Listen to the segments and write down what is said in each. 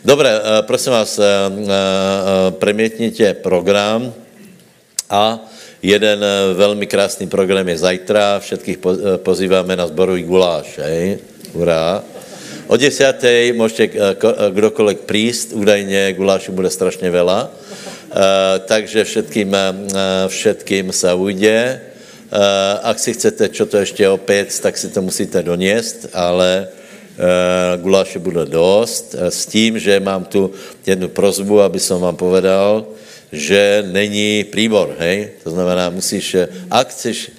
Dobré, eh, prosím vás, eh, premietnite program a jeden velmi krásný program je zajtra, všetkých pozýváme na zborový guláš, hej? Hurá. O desáté můžete kdokoliv príst, údajně gulášu bude strašně vela, takže všetkým, všetkým se ujde. Ak si chcete čo to ještě opět, tak si to musíte doniesť, ale guláše bude dost, s tím, že mám tu jednu prozbu, aby som vám povedal, že není príbor, hej? To znamená, musíš, ak chceš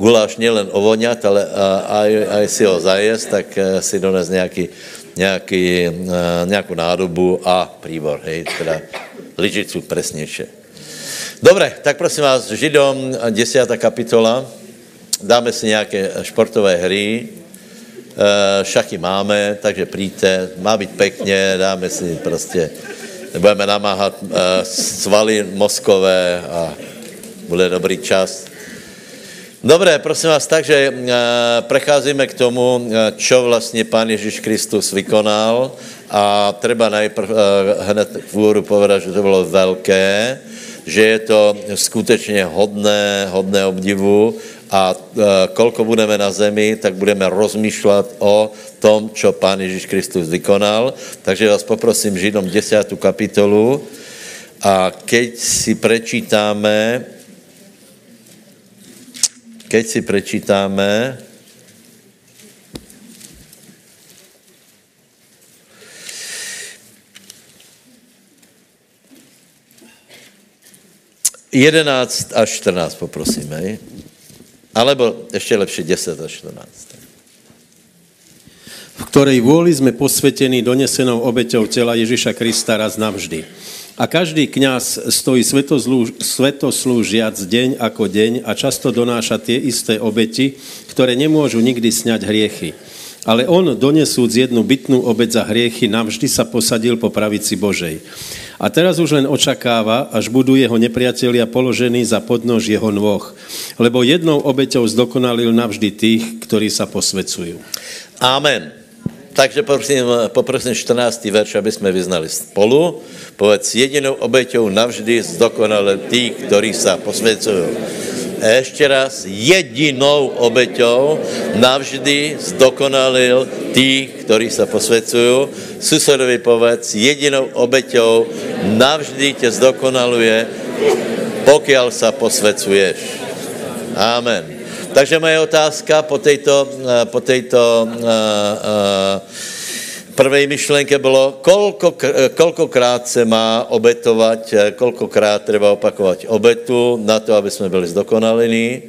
guláš nielen ovoňat, ale aj, aj si ho zajesť, tak eh, si dones nějaký, nějaký, eh, nějakou nádobu a príbor, hej, teda lyžicu presnějšie. Dobre, tak prosím vás, Židom 10. kapitola, dáme si nějaké športové hry, eh, šachy máme, takže přijďte, má být pekně, dáme si prostě, budeme namáhat svaly mozkové a bude dobrý čas. Dobré, prosím vás, takže uh, precházíme k tomu, čo vlastně Pán Ježíš Kristus vykonal a treba najprv hned v úvodu povedat, že to bylo velké, že je to skutečně hodné, hodné obdivu a uh, kolko budeme na zemi, tak budeme rozmýšlet o tom, čo Pán Ježíš Kristus vykonal. Takže vás poprosím Židom 10. kapitolu a keď si prečítáme keď si prečítáme, Jedenáct až 14 poprosím, hej? Alebo ještě lepší 10 až 14. V ktorej vôli sme posvetení donesenou obeťou tela Ježiša Krista raz navždy. A každý kňaz stojí svetoslúžiac deň ako deň a často donáša tie isté obeti, ktoré nemôžu nikdy sňať hriechy. Ale on, donesúc jednu bytnú obeť za hriechy, navždy sa posadil po pravici Božej. A teraz už len očakáva, až budú jeho nepriatelia položení za podnož jeho nôh. Lebo jednou obeťou zdokonalil navždy tých, ktorí sa posvecujú. Amen. Takže poprosím, poprosím 14. verš, aby jsme vyznali spolu. Povedz, jedinou obeťou navždy zdokonale tí, ktorí sa posvěcují. Ještě raz, jedinou obeťou navždy zdokonalil tí, ktorí sa posvěcují. Susedovi povedz, jedinou obeťou navždy tě zdokonaluje, pokiaľ sa posvěcuješ. Amen. Takže moje otázka po této, po této uh, uh, prvej myšlenke bylo, kolko, kolkokrát se má obetovat, kolkokrát treba opakovat obetu na to, aby jsme byli zdokonalení.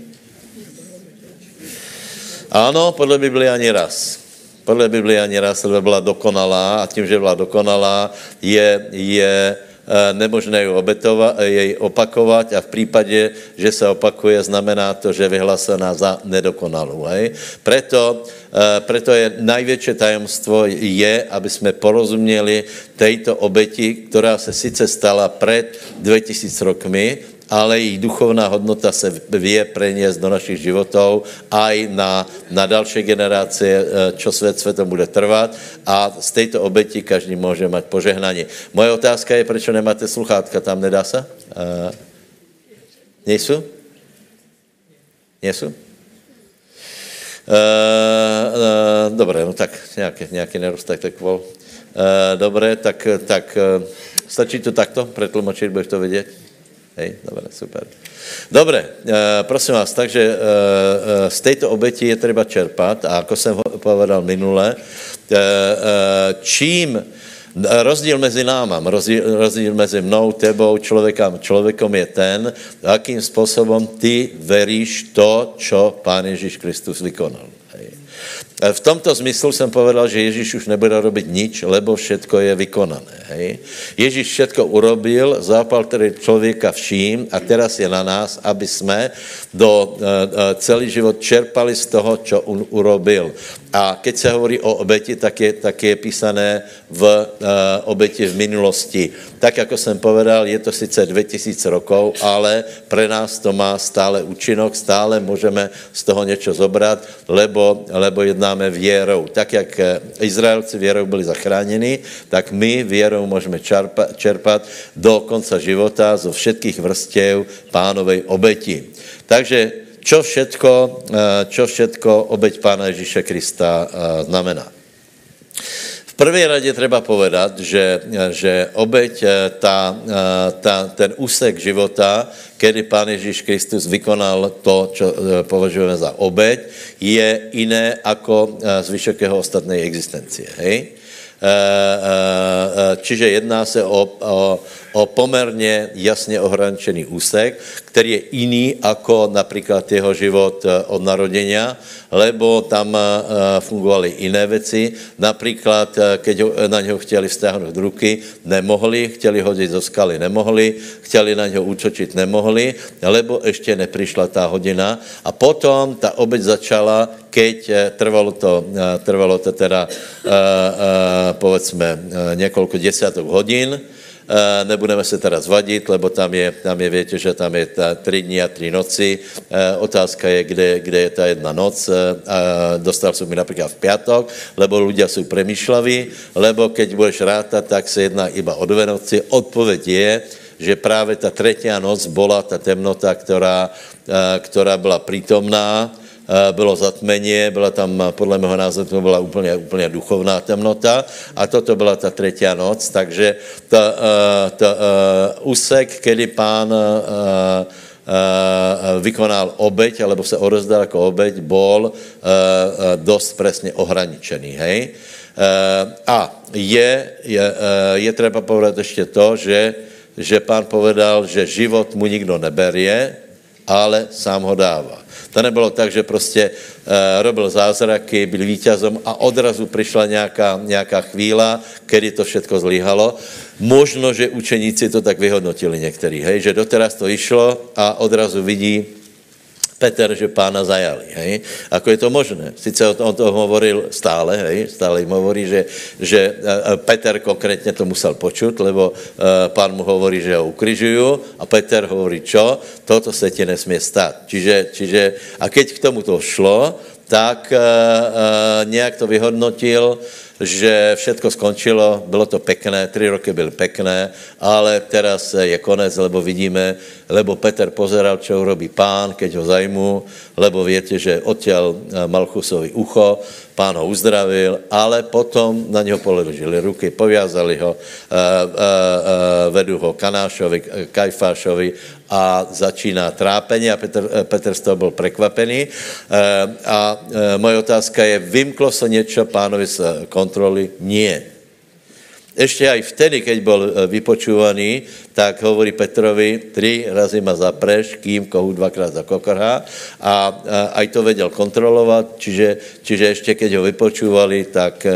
Ano, podle Biblia ani raz. Podle Biblia ani raz, aby byla dokonalá a tím, že byla dokonalá, je, je Eh, nemožné ju obetova, eh, jej opakovat a v případě, že se opakuje, znamená to, že je vyhlasená za nedokonalou. Hej? Preto, eh, preto je největší tajemstvo je, aby jsme porozuměli této obeti, která se sice stala před 2000 rokmi, ale jejich duchovná hodnota se vie preniesť do našich životov aj na, na další generace, eh, čo svět světom bude trvat a z této obeti každý může mať požehnání. Moje otázka je, proč nemáte sluchátka, tam nedá se? Uh, nejsou? Nejsou? Uh, uh, dobré, no tak nějaký, nějaký nedostatek vol. Uh, dobré, tak, tak stačí to takto pretlmočit, budeš to vidět? Hej, dobré, super. Dobré, e, prosím vás, takže e, z této obeti je třeba čerpat a jako jsem povedal minule, e, e, čím rozdíl mezi náma, rozdíl, rozdíl mezi mnou, tebou, člověkem, člověkom je ten, jakým způsobem ty veríš to, čo Pán Ježíš Kristus vykonal. V tomto smyslu jsem povedal, že Ježíš už nebude robit nič, lebo všetko je vykonané. Hej? Ježíš všetko urobil, zápal tedy člověka vším a teraz je na nás, aby jsme do uh, celý život čerpali z toho, čo on urobil. A keď se hovorí o obeti, tak je, tak je písané v uh, obeti v minulosti. Tak, jako jsem povedal, je to sice 2000 rokov, ale pre nás to má stále účinok, stále můžeme z toho něco zobrat, lebo, lebo jednáme věrou. Tak, jak eh, Izraelci věrou byli zachráněni, tak my věrou můžeme čerpat, čerpat do konca života zo všetkých vrstev pánovej obeti. Takže čo všetko, eh, čo všetko obeď Pána Ježíše Krista eh, znamená. V první radě treba povedat, že, že obeď, eh, ta, ta, ten úsek života, kedy Pán Ježíš Kristus vykonal to, co považujeme za obeď, je jiné jako z vysokého ostatné existencie. Hej? Čiže jedná se o, o, o poměrně jasně ohraničený úsek, který je jiný jako například jeho život eh, od narodenia, lebo tam eh, fungovaly jiné věci. Například, eh, keď na něho chtěli stáhnout ruky, nemohli, chtěli hodit zo skaly, nemohli, chtěli na něho útočit, nemohli, lebo ještě neprišla ta hodina. A potom ta obeď začala, keď trvalo to, trvalo to teda, povedzme, několik desiatok hodin, nebudeme se teda zvadit, lebo tam je, tam je větě, že tam je ta tři dny a tři noci. Eh, otázka je, kde, kde je ta jedna noc. Eh, dostal jsem mi například v pátek, lebo ľudia jsou premýšlaví, lebo keď budeš rátat, tak se jedná iba o dvě noci. Odpověď je, že právě ta třetí noc byla ta temnota, která, která byla přítomná Eh, bylo zatmeně, byla tam, eh, podle mého názoru, to byla úplně, úplně duchovná temnota a toto byla ta třetí noc, takže ta, eh, ta úsek, kdy pán vykonal obeď, alebo se odezdal jako obeď, bol dost presně ohraničený, hej? A je, je, je třeba povedat ještě to, že, že pán povedal, že život mu nikdo neberie, ale sám ho dává. To nebylo tak, že prostě uh, robil zázraky, byl vítězem a odrazu přišla nějaká, nějaká chvíla, kdy to všetko zlíhalo. Možno, že učeníci to tak vyhodnotili některý, hej, že doteraz to išlo a odrazu vidí, Peter, že pána zajali, hej? Ako je to možné? Sice on to, on hovoril stále, hej? Stále im hovorí, že, že e, Peter konkrétně to musel počuť, lebo uh, pán mu hovorí, že ho ukryžujú a Peter hovorí, čo? Toto se ti nesmie stát. Čiže, čiže a keď k tomu to šlo, tak uh, uh, nějak to vyhodnotil, že všetko skončilo, bylo to pekné, tři roky byly pekné, ale teraz je konec, lebo vidíme, lebo Peter pozeral, čo urobí pán, keď ho zajmú, lebo viete, že odtiaľ Malchusovi ucho, pán ho uzdravil, ale potom na něho položili ruky, poviazali ho, vedou ho Kanášovi, Kajfášovi a začíná trápení a Petr, Petr z toho byl překvapený. A moje otázka je, vymklo se něco pánovi z kontroly? Nie. Ještě aj vtedy, keď byl vypočúvaný, tak hovorí Petrovi, tři razy ma zapreš, kým kohu dvakrát zakokrhá a aj to věděl kontrolovat, čiže, čiže ještě keď ho vypočúvali, tak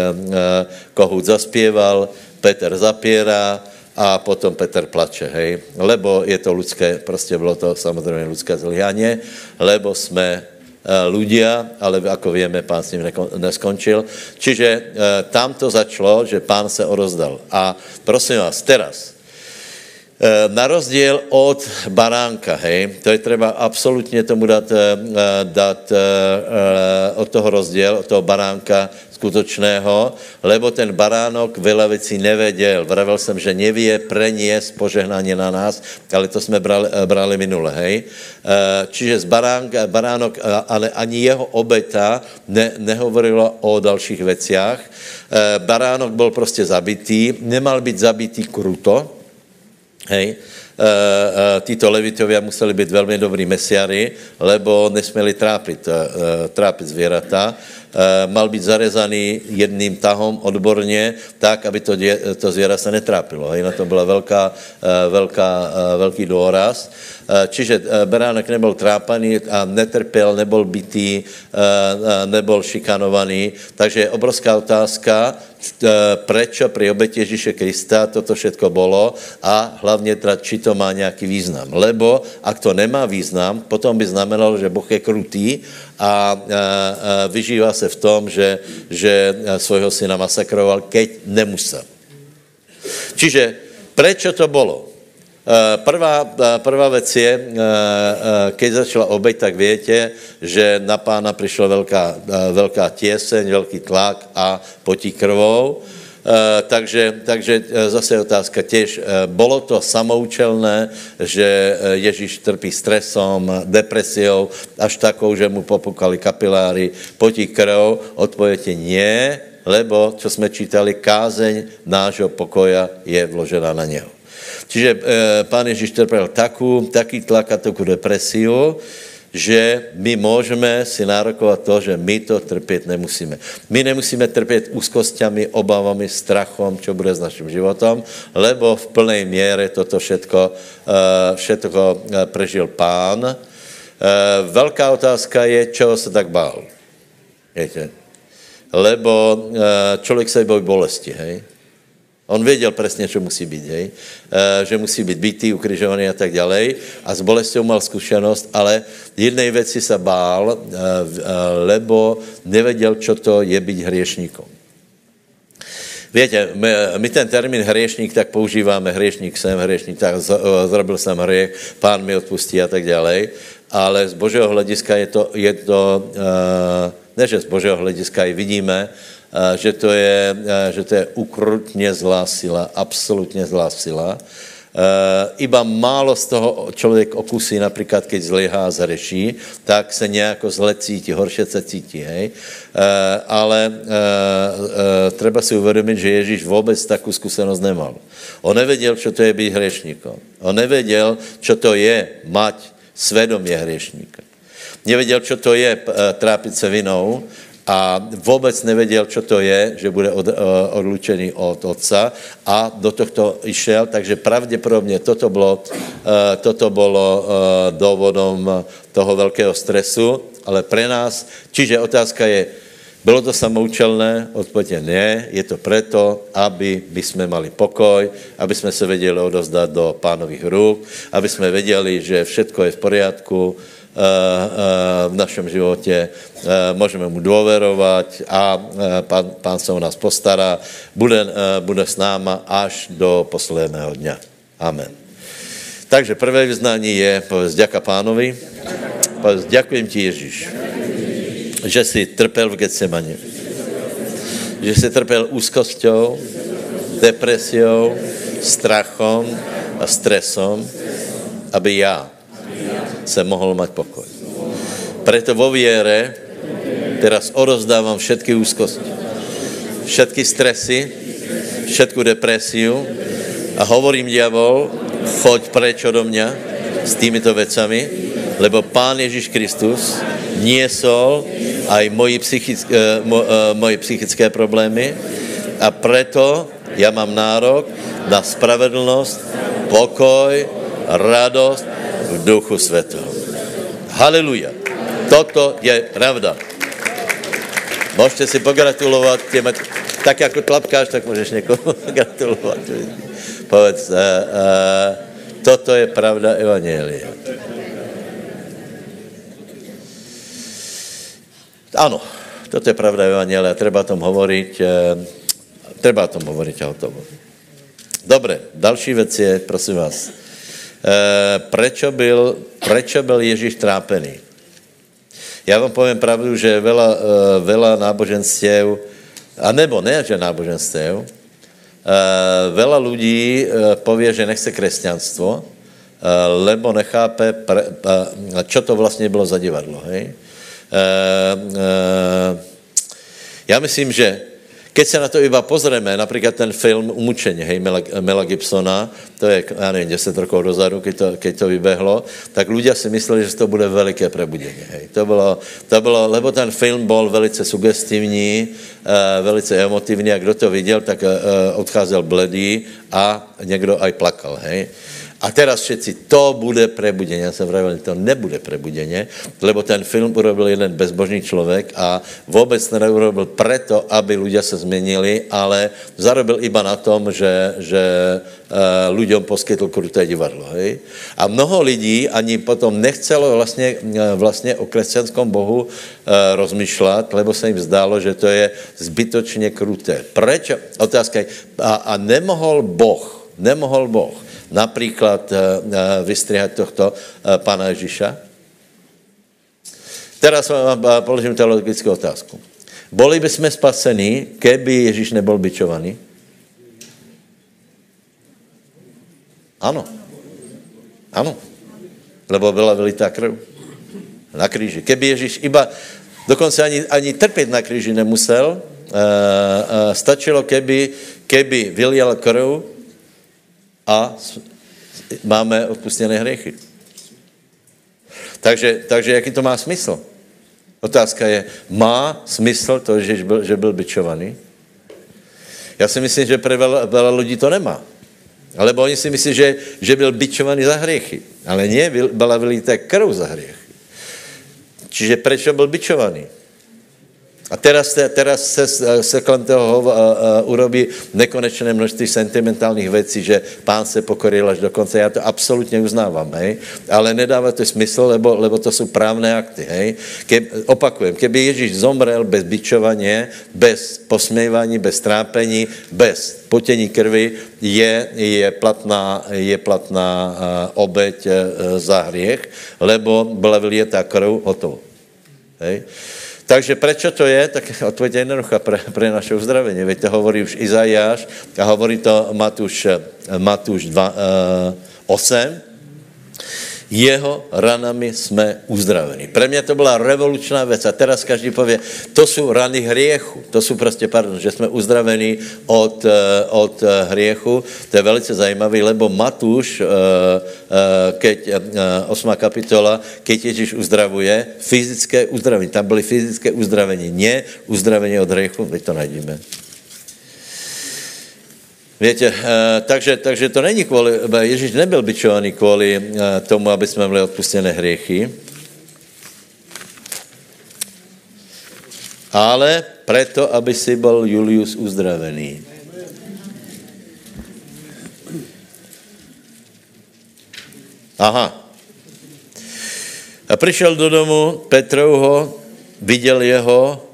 kohu zaspěval, Petr zapírá a potom Petr plače, hej, lebo je to lidské, prostě bylo to samozřejmě lidské zlyhanie, lebo jsme ľudia, ale ako vieme, pán s ním neskončil. Čiže tam to začalo, že pán se orozdal. A prosím vás, teraz, na rozdíl od baránka, hej, to je třeba absolutně tomu dát, dát od toho rozdíl, od toho baránka skutočného, lebo ten baránok ve lavici nevěděl. Vravel jsem, že nevě preniesť požehnání na nás, ale to jsme brali, brali minule, hej. Eh, čiže z baránka, baránok, eh, ale ani jeho obeta ne, nehovorila o dalších. Eh, baránok byl prostě zabitý, nemal být zabitý kruto, hej, títo levitovia museli být velmi dobrý mesiary, lebo nesměli trápit, trápit zvěrata. Eh, mal být zarezaný jedným tahom odborně, tak, aby to, dě, to zvěra se netrápilo. Hej, na to byla velká, eh, velká, eh, velký důraz. Čiže beránek nebyl trápaný a netrpěl, nebyl bytý, nebyl šikanovaný. Takže je obrovská otázka, prečo pri obeti Ježíše Krista toto všetko bolo a hlavně či to má nějaký význam. Lebo ak to nemá význam, potom by znamenalo, že Boh je krutý a vyžívá se v tom, že, že svojho syna masakroval, keď nemusel. Čiže prečo to bolo? Eh, prvá, eh, prvá věc je, eh, keď začala obeť, tak větě, že na pána přišla velká, velká těseň, velký tlak a potí krvou. Takže, takže zase otázka těž, bylo to samoučelné, že Ježíš trpí stresom, depresiou, až takou, že mu popukali kapiláry, potí krv, odpověď nie, lebo, co jsme čítali, kázeň nášho pokoja je vložená na něho. Čiže e, pán Ježíš trpěl takú, taký tlak a takú depresiu, že my můžeme si nárokovat to, že my to trpět nemusíme. My nemusíme trpět úzkostami, obavami, strachom, čo bude s naším životom, lebo v plné měre toto všetko, e, všetko e, prežil pán. Velká otázka je, čeho se tak bál. Víte? Lebo člověk se bojí bolesti, hej? On věděl přesně, co musí být, hej? E, že musí být bytý, ukrižovaný a tak dále. A s bolestou mal zkušenost, ale jednej věci se bál, e, e, lebo nevěděl, co to je být hriešníkom. Víte, my, my ten termín hriešník tak používáme, hriešník jsem, hriešník tak, zrobil jsem hriech, pán mi odpustí a tak dále, ale z božího hlediska je to, je to ne, že z božího hlediska i vidíme, že to je, že to je ukrutně zlá sila, absolutně zlá sila. Iba málo z toho člověk okusí, například keď zlyhá a zareší, tak se nějako zle cítí, horše se cítí, hej. Ale treba si uvědomit, že Ježíš vůbec takovou zkušenost nemal. On nevěděl, co to je být hřešníkom. On nevěděl, co to je mať svědomě hřešníka. Nevěděl, co to je trápit se vinou, a vůbec nevěděl, co to je, že bude od, uh, odlučený od otca a do tohto išel, takže pravděpodobně toto bylo, uh, toto bylo uh, důvodom toho velkého stresu, ale pre nás, čiže otázka je, bylo to samoučelné? Odpověď ne, je to proto, aby by jsme mali pokoj, aby jsme se věděli odozdat do pánových růk, aby jsme věděli, že všetko je v Eh, eh, v našem životě, eh, můžeme mu důverovat a pán, pán se o nás postará, bude, bude s náma až do posledného dňa. Amen. Takže prvé vyznání je, povedz, děka pánovi, povedz, děkujem ti Ježíš, že jsi trpěl v Getsemane, že jsi trpěl úzkostou, depresiou, strachom a stresom, aby já, se mohl mať pokoj. Preto vo viere teraz orozdávam všetky úzkosti, všetky stresy, všetku depresiu a hovorím, diabol, choď preč do mňa s týmito vecami, lebo Pán Ježíš Kristus niesol aj moji psychické, eh, eh, moje psychické problémy a preto ja mám nárok na spravedlnosť, pokoj, radosť v duchu světého. Haleluja. Toto je pravda. Můžete si pogratulovat těm, tak jako tlapkáš, tak můžeš někomu gratulovat. Povedz, uh, uh, toto je pravda Evangelia. Ano, toto je pravda Evangelia, treba o tom hovoriť, uh, treba o tom hovoriť a hotovo. Dobre, další věc je, prosím vás, prečo byl, prečo byl Ježíš trápený. Já vám povím pravdu, že veľa, eh, veľa náboženstiev, a nebo ne, že náboženstiev, eh, veľa ľudí pově, že nechce křesťanstvo, lebo nechápe, čo to vlastně bylo za divadlo. Hej? Já myslím, že Keď se na to iba pozrieme, například ten film Umučeně, hej, Mela, Mela Gibsona, to je, já nevím, 10 rokov dozadu, keď to, keď to vybehlo, tak ľudia si mysleli, že to bude veliké prebudení. Hej. To, bylo, to bylo, lebo ten film byl velice sugestivní, uh, velice emotivní a kdo to viděl, tak uh, odcházel bledý a někdo aj plakal. Hej. A teraz všetci, to bude prebudenie. Já jsem vravil, to nebude prebudenie, lebo ten film urobil jeden bezbožný člověk a vůbec neurobil preto, aby ľudia se změnili, ale zarobil iba na tom, že, že uh, ľuďom poskytl kruté divadlo. Hej? A mnoho lidí ani potom nechcelo vlastně, vlastně o křesťanskom bohu uh, rozmýšlet, lebo se jim zdálo, že to je zbytočně kruté. Prečo? Otázka je, a, a nemohol Boh, nemohol Boh například uh, vystřihat tohto uh, pana Ježíša? Teraz vám položím teologickou otázku. Boli by jsme spasení, keby Ježíš nebyl byčovaný? Ano. Ano. Lebo byla vylitá krv na kříži. Keby Ježíš iba, dokonce ani, ani trpět na kříži nemusel, stačilo, keby, keby vylial krv a máme odpustené hriechy. Takže, takže jaký to má smysl? Otázka je, má smysl to, že byl, že byl byčovaný? Já si myslím, že pro veľa, lidí to nemá. Alebo oni si myslí, že, že byl byčovaný za hriechy. Ale nie, byla vylité krv za hriechy. Čiže prečo byl byčovaný? A teraz, teraz se, se kolem toho uh, uh, urobí nekonečné množství sentimentálních věcí, že pán se pokoril až do konce. Já to absolutně uznávám, hej? ale nedává to smysl, lebo, lebo to jsou právné akty. Hej? Ke, opakujem, keby Ježíš zomrel bez byčování, bez posměvání, bez trápení, bez potení krvi, je, je platná, je platná uh, obeď uh, za hriech, lebo byla vylietá krv, hotovo. Hej? Takže prečo to je? Tak odpověď je jednoduchá pre, pre naše uzdravení. Veď to hovorí už Izajáš a hovorí to Matúš, Matúš 2, uh, 8 jeho ranami jsme uzdraveni. Pre mě to byla revolučná věc a teraz každý pově, to jsou rany hriechu, to jsou prostě, pardon, že jsme uzdraveni od, eh, od eh, hriechu, to je velice zajímavé, lebo Matúš, eh, keď, 8. kapitola, keď Ježíš uzdravuje, fyzické uzdravení, tam byly fyzické uzdravení, ne uzdravení od hriechu, veď to najdeme. Víte, eh, takže, takže to není kvůli, Ježíš nebyl byčovaný kvůli eh, tomu, aby jsme měli odpustené hriechy, ale preto, aby si byl Julius uzdravený. Aha. A přišel do domu Petrovho, viděl jeho,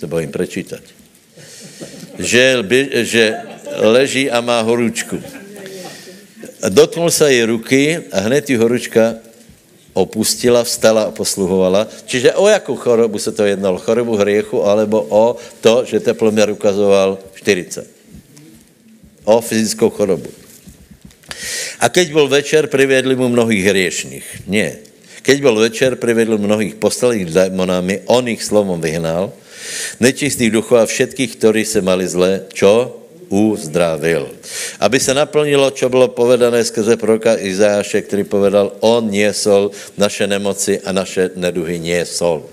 to bojím prečítať že, že leží a má horúčku. Dotknul se jej ruky a hned ji horučka opustila, vstala a posluhovala. Čiže o jakou chorobu se to jednalo? Chorobu hriechu alebo o to, že teploměr ukazoval 40. O fyzickou chorobu. A keď byl večer, priviedli mu mnohých hriešných. Nie. Keď byl večer, priviedli mnohých postelých démonami, on ich slovom vyhnal nečistých duchů a všetkých, kteří se mali zle, čo? uzdravil. Aby se naplnilo, čo bylo povedané skrze proroka Izáše, který povedal, on niesol naše nemoci a naše neduhy niesol.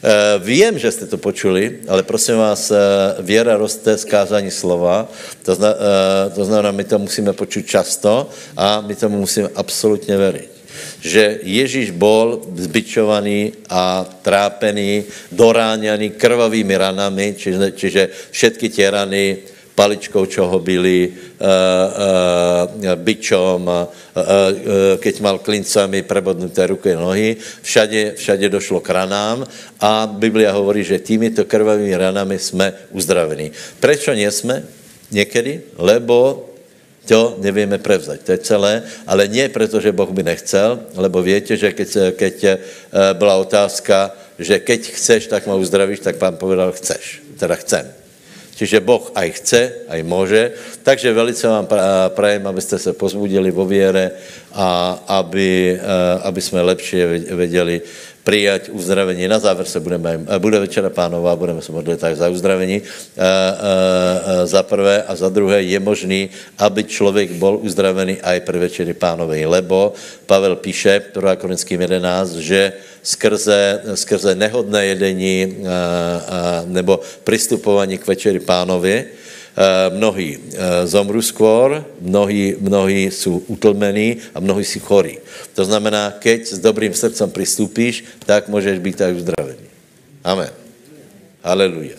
Uh, vím, že jste to počuli, ale prosím vás, uh, věra roste z kázání slova, to, zna, uh, to znamená, my to musíme počuť často a my tomu musíme absolutně věřit že Ježíš bol zbičovaný a trápený, doráňaný krvavými ranami, čiže, čiže všetky tie rany paličkou, čo ho byli, uh, uh, byčom, uh, uh, keď mal klincami prebodnuté ruky a nohy. Všade, všade došlo k ranám a Biblia hovorí, že týmito krvavými ranami jsme uzdravení. Prečo nie jsme? Někdy? Lebo to nevíme prevzať, to je celé, ale nie proto, že Boh by nechcel, lebo víte, že keď, keď eh, byla otázka, že keď chceš, tak ma uzdravíš, tak pán povedal, chceš, teda chcem. Čiže Boh aj chce, aj může. Takže velice vám prajem, abyste se pozbudili vo věre a aby, eh, aby jsme lepšie věděli, přijat uzdravení. Na závěr se budeme, eh, bude večera pánová, budeme se modlit tak za uzdravení. E, e, e, za prvé a za druhé je možný, aby člověk byl uzdravený aj pro večery pánovej, lebo Pavel píše, 1. Korinským 11, že skrze, skrze nehodné jedení a, a, nebo pristupování k večeri pánovi, mnohí zomru skôr, mnohí, mnohí jsou utlmení a mnohí jsou chorí. To znamená, keď s dobrým srdcem přistupíš, tak můžeš být tak uzdravený. Amen. Haleluja.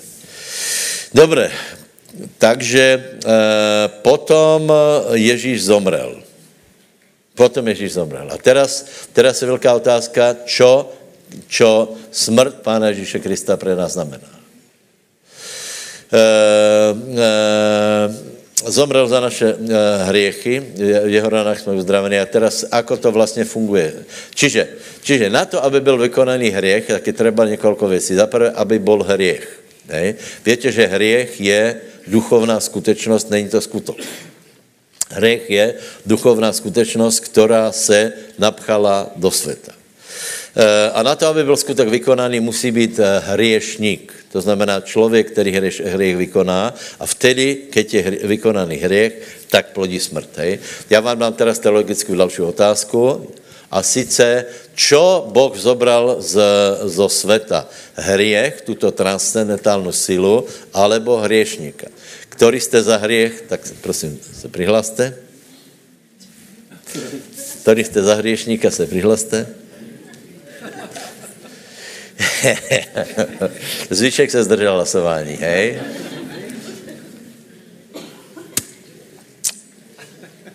Dobre, takže e, potom Ježíš zomrel. Potom Ježíš zomrel. A teraz, teraz je velká otázka, čo, čo smrt Pána Ježíše Krista pre nás znamená. E, e, zomrel za naše hriechy, v jeho ranách jsme uzdravení a teraz, ako to vlastně funguje. Čiže, čiže na to, aby byl vykonaný hriech, tak je třeba několik věcí. Za prvé, aby byl hriech. Víte, že hriech je duchovná skutečnost, není to skutok. Hriech je duchovná skutečnost, která se napchala do světa. Eh, a na to, aby byl skutek vykonaný, musí být eh, hriešník. To znamená člověk, který hriech vykoná a vtedy, keď je hry, vykonaný hriech, tak plodí smrt. Hej. Já vám dám teraz teologickou další otázku. A sice, čo Boh zobral z, zo sveta? Hriech, tuto transcendentálnu silu, alebo hriešníka? Který jste za hriech, tak prosím, se přihlaste. Který jste za hriešníka, se přihlaste. Zvyšek se zdržel hlasování, hej?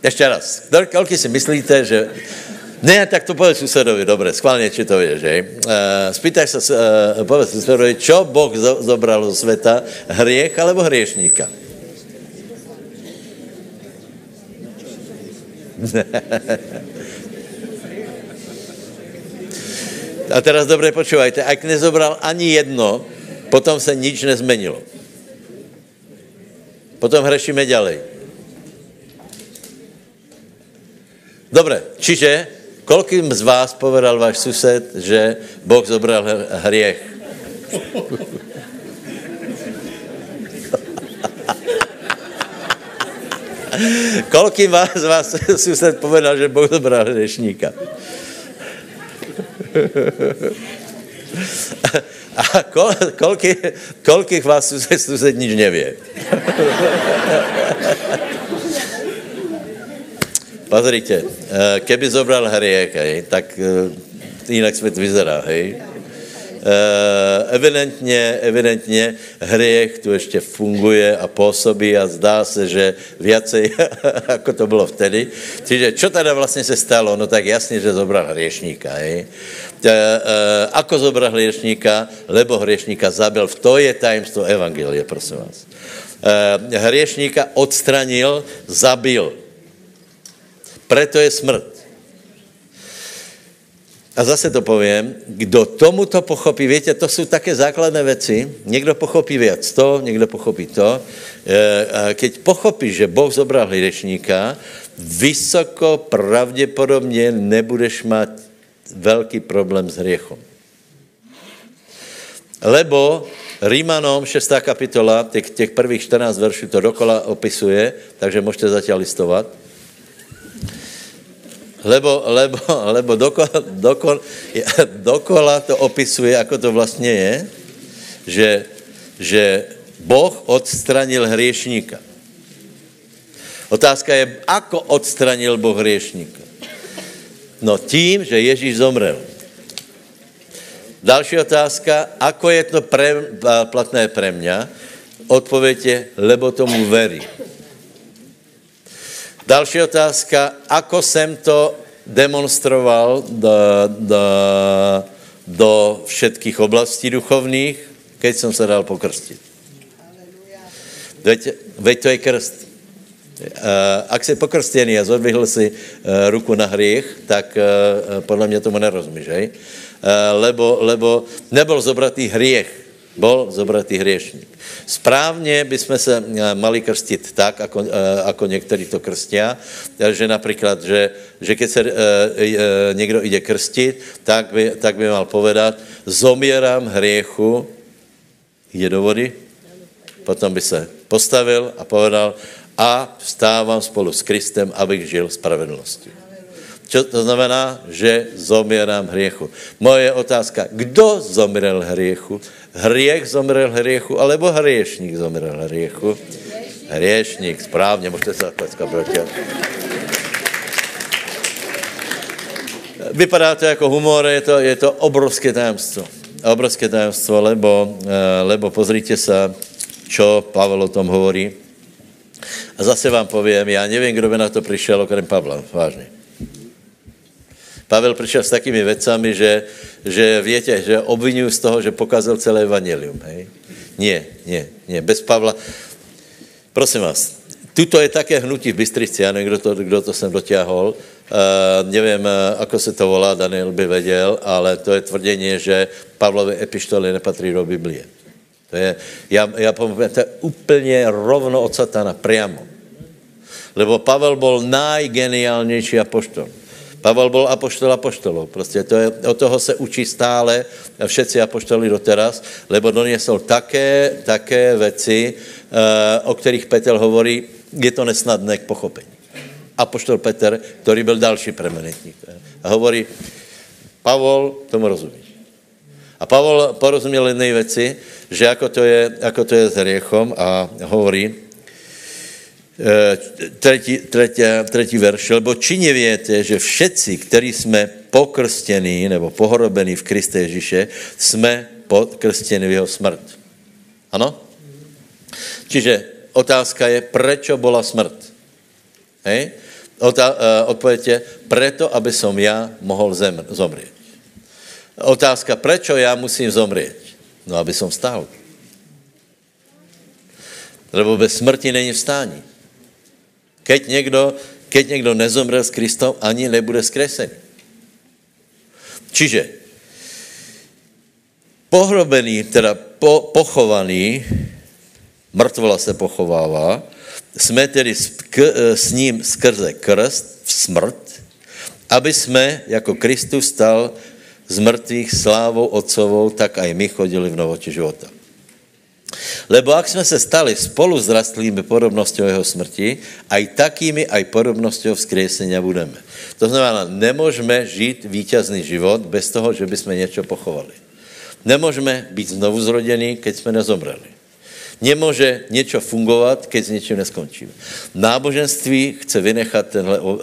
Ještě raz. Kolik si myslíte, že ne, tak to povedz susedovi, dobre, schválně, či to vieš, že? Uh, spýtaj se, uh, povedz susedovi, čo Boh zo, zobral zo světa, hriech alebo hriešníka? A teraz dobře počúvajte, ak nezobral ani jedno, potom se nič nezmenilo. Potom hrešíme ďalej. Dobre, čiže Kolikým z vás povedal váš sused, že Boh zobral hriech? Kolikým vás, z vás sused povedal, že Boh zobral hriešníka? A kol, kolik, kolikých vás sused, nič nevě? Pozrite, eh, keby zobral hej, tak eh, jinak svět vyzerá, hej. Eh, evidentně, evidentně hriech tu ještě funguje a působí a zdá se, že viacej, jako to bylo vtedy. Čiže čo teda vlastně se stalo? No tak jasně, že zobral hriešníka. Hej. Ako zobral hriešníka? Lebo hriešníka zabil. To je tajemstvo evangelie, prosím vás. Hriešníka odstranil, zabil. Preto je smrt. A zase to povím, kdo tomuto pochopí, víte, to jsou také základné věci. Někdo pochopí věc to, někdo pochopí to. E, keď pochopíš, že Boh zobral hříšníka, vysoko pravděpodobně nebudeš mít velký problém s hriechom. Lebo Rímanom 6. kapitola, těch, těch prvých 14 veršů to dokola opisuje, takže můžete zatím listovat lebo, lebo, lebo dokola, dokola, dokola to opisuje, ako to vlastně je, že, že Boh odstranil hriešníka. Otázka je, ako odstranil Boh hriešníka? No tím, že Ježíš zomrel. Další otázka, ako je to pre, platné pre mňa? Odpověď je, lebo tomu verí. Další otázka, ako jsem to demonstroval do, do, do všetkých oblastí duchovních, keď jsem se dal pokrstit. Veď, veď to je krst. Uh, ak jsi pokrstěný a zodvihl si uh, ruku na hřích, tak uh, podle mě tomu nerozumíš? Uh, lebo, lebo nebyl zobratý hřích, Bol zobratý hriešník. Správně bychom se eh, mali krstit tak, ako, eh, ako někteří to krstia, že například, že, že keď se e, e, někdo ide krstit, tak by, tak by mal povedat, zomírám hriechu, jde do vody, potom by se postavil a povedal, a vstávám spolu s Kristem, abych žil spravedlností. Čo to znamená? Že zomírám hriechu. Moje otázka, kdo zomíral hriechu? Hriech zomrel hriechu, alebo hriešník zomrel hriechu? Hriešník, správně, můžete se zatleskat, bratě. Vypadá to jako humor, je to, je to obrovské tajemstvo. Obrovské tajemstvo, lebo, eh, lebo pozrite se, čo Pavel o tom hovorí. A zase vám povím, já nevím, kdo by na to přišel, okrem Pavla, vážně. Pavel přišel s takými věcami, že, že větě, že obvinuju z toho, že pokazil celé evangelium. Hej? Nie, nie, nie. Bez Pavla. Prosím vás, tuto je také hnutí v Bystrici, já nevím, kdo to, kdo to sem dotáhol. Uh, nevím, uh, ako se to volá, Daniel by věděl, ale to je tvrdění, že Pavlové epištoly nepatří do Biblie. To je, já, já povím, to je úplně rovno od satana, priamo. Lebo Pavel byl najgeniálnější apoštol. Pavel byl apoštol apoštolov. Prostě to je, od toho se učí stále všetci apoštoli doteraz, lebo doniesol také, také věci, uh, o kterých Petr hovorí, je to nesnadné k pochopení. Apoštol Petr, který byl další premenitník. A hovorí, Pavol tomu rozumí. A Pavol porozuměl jedné věci, že jako to je, jako to je s hriechom a hovorí, Eh, třetí, třetí, třetí verš, lebo či nevíte, že všetci, kteří jsme pokrstění nebo pohorobení v Kriste Ježíše, jsme pokrstěni v jeho smrt. Ano? Čiže otázka je, proč byla smrt? Hej? Ota, uh, odpověď je, preto, aby som já mohl zem, zomřít. Otázka, proč já musím zomřít? No, aby som stál. Lebo bez smrti není vstání. Keď někdo, keď někdo nezomrel s Kristem, ani nebude skresený. Čiže pohrobený, teda po, pochovaný, mrtvola se pochovává, jsme tedy s, k, s ním skrze krst v smrt, aby jsme jako Kristus stal z mrtvých slávou otcovou, tak aj my chodili v novote života. Lebo ak jsme se stali spolu s rastlými podobnosťou jeho smrti, aj takými, aj podobnosťou vzkriesenia budeme. To znamená, nemůžeme žít vítězný život bez toho, že bychom něco pochovali. Nemůžeme být znovu zrodení, keď jsme nezomreli. Nemůže něco fungovat, keď s něčím neskončíme. Náboženství chce vynechat tenhle, uh, uh,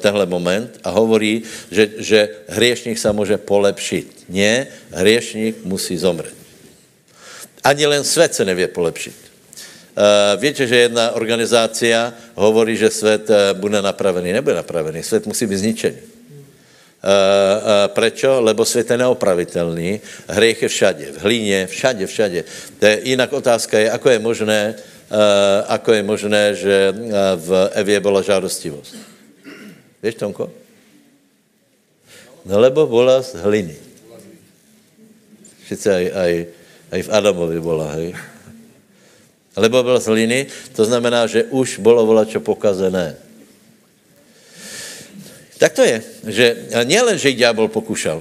tenhle moment a hovorí, že, že hriešník se může polepšit. Ne, hriešník musí zomřet. Ani len svět se nevě polepšit. Uh, víte, že jedna organizácia hovorí, že svět uh, bude napravený. Nebude napravený. Svět musí být zničený. Uh, prečo? Lebo svět je neopravitelný. Hriech je všade. V hlíně, všade, všade. Je, jinak otázka je, ako je možné, ako je možné, že v Evě byla žádostivost. Víš, Tomko? No lebo byla z hliny. Sice aj, aj i v Adamovi bola, hej. Lebo byl z hliny, to znamená, že už bylo volačo pokazené. Tak to je, že nielen, že ďábel pokušal,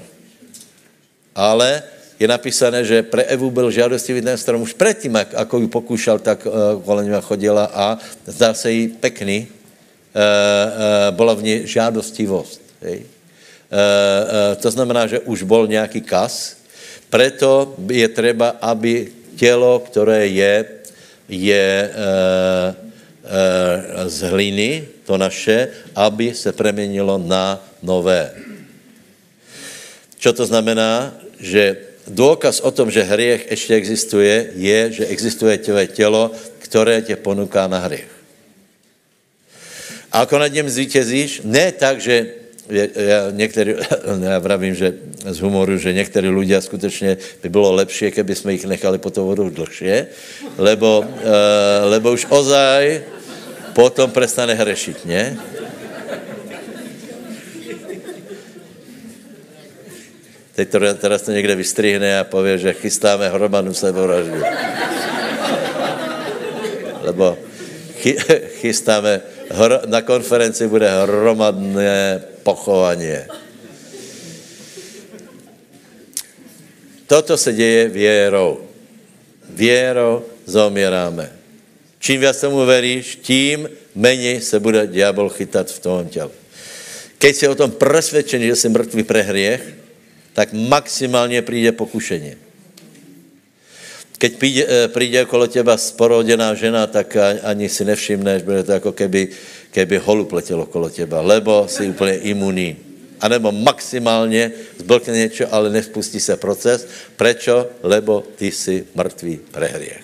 ale je napísané, že pre Evu byl žádostivý ten strom už předtím, ako ju pokúšal, tak uh, kolem chodila a zdá se jí pekný, uh, uh, byla v ní žádostivost. Hej. To znamená, že už byl nějaký kas, Preto je třeba, aby tělo, které je, je e, e, z hliny, to naše, aby se preměnilo na nové. Co to znamená? Že důkaz o tom, že hriech ještě existuje, je, že existuje tvé tělo, které tě ponuká na hriech. A ako nad něm zvítězíš? Ne tak, že já některý, já vravím, že z humoru, že některý lidé skutečně by bylo lepší, keby jsme jich nechali po to vodu dlhšie, lebo, uh, lebo už ozaj potom prestane hřešit, ne? Teď to, teraz to někde vystrihne a pově, že chystáme hromadu sebevraždu. Lebo chy, chystáme, na konferenci bude hromadné pochovanie. Toto se děje věrou. Věrou zomíráme. Čím víc tomu veríš, tím méně se bude diabol chytat v tom těle. Keď jsi o tom přesvědčený, že jsi mrtvý pre hriech, tak maximálně přijde pokušení. Keď príde, eh, okolo teba sporodená žena, tak ani si nevšimneš, bude to jako keby, keby holub letěl okolo teba, lebo si úplně imunní. A nebo maximálně zblkne něco, ale nespustí se proces. Prečo? Lebo ty si mrtvý pre hriech.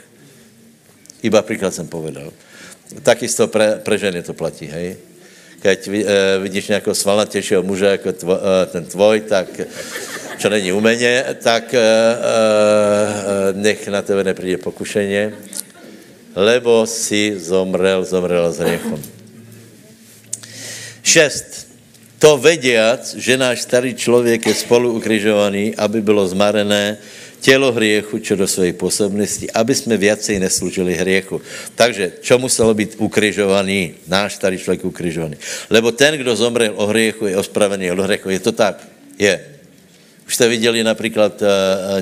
Iba příklad jsem povedal. Takisto pre, pre ženy to platí, hej? Keď e, vidíš nějakého svalnatějšího muže jako tvo, e, ten tvoj, tak čo není u mě, tak e, e, nech na tebe nepríde pokušeně, lebo si zomrel, zomrel s hriechom. Šest. To vediac, že náš starý člověk je spolu ukrižovaný, aby bylo zmarené tělo hriechu, čo do svojej působnosti, aby jsme viacej neslužili hriechu. Takže, čo muselo být ukrižovaný, náš starý člověk ukrižovaný? Lebo ten, kdo zomrel o hriechu, je ospravený o hriechu. Je to tak? Je. Už jste viděli například uh,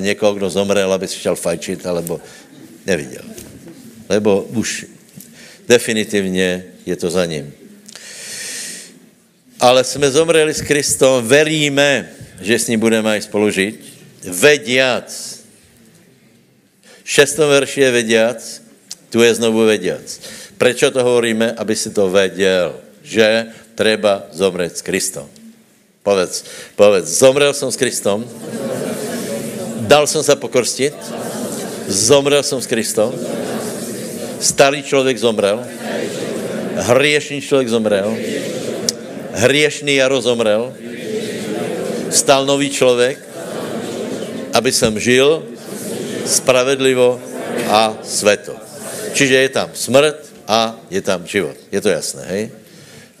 někoho, kdo zomrel, aby si šel fajčit, alebo neviděl. Lebo už definitivně je to za ním. Ale jsme zomreli s Kristem, veríme, že s ním budeme aj spolu žít, vediac. Šestom verši je vediac, tu je znovu vediac. Prečo to hovoríme? Aby si to vedel, že treba zomřít s Kristem. Povedz, povedz, zomrel jsem s Kristem, dal jsem se pokorstit, zomrel jsem s Kristem, starý člověk zomrel, hriešný člověk zomrel, hriešný Jaro zomrel, stal nový člověk, aby jsem žil spravedlivo a sveto. Čiže je tam smrt a je tam život. Je to jasné, hej?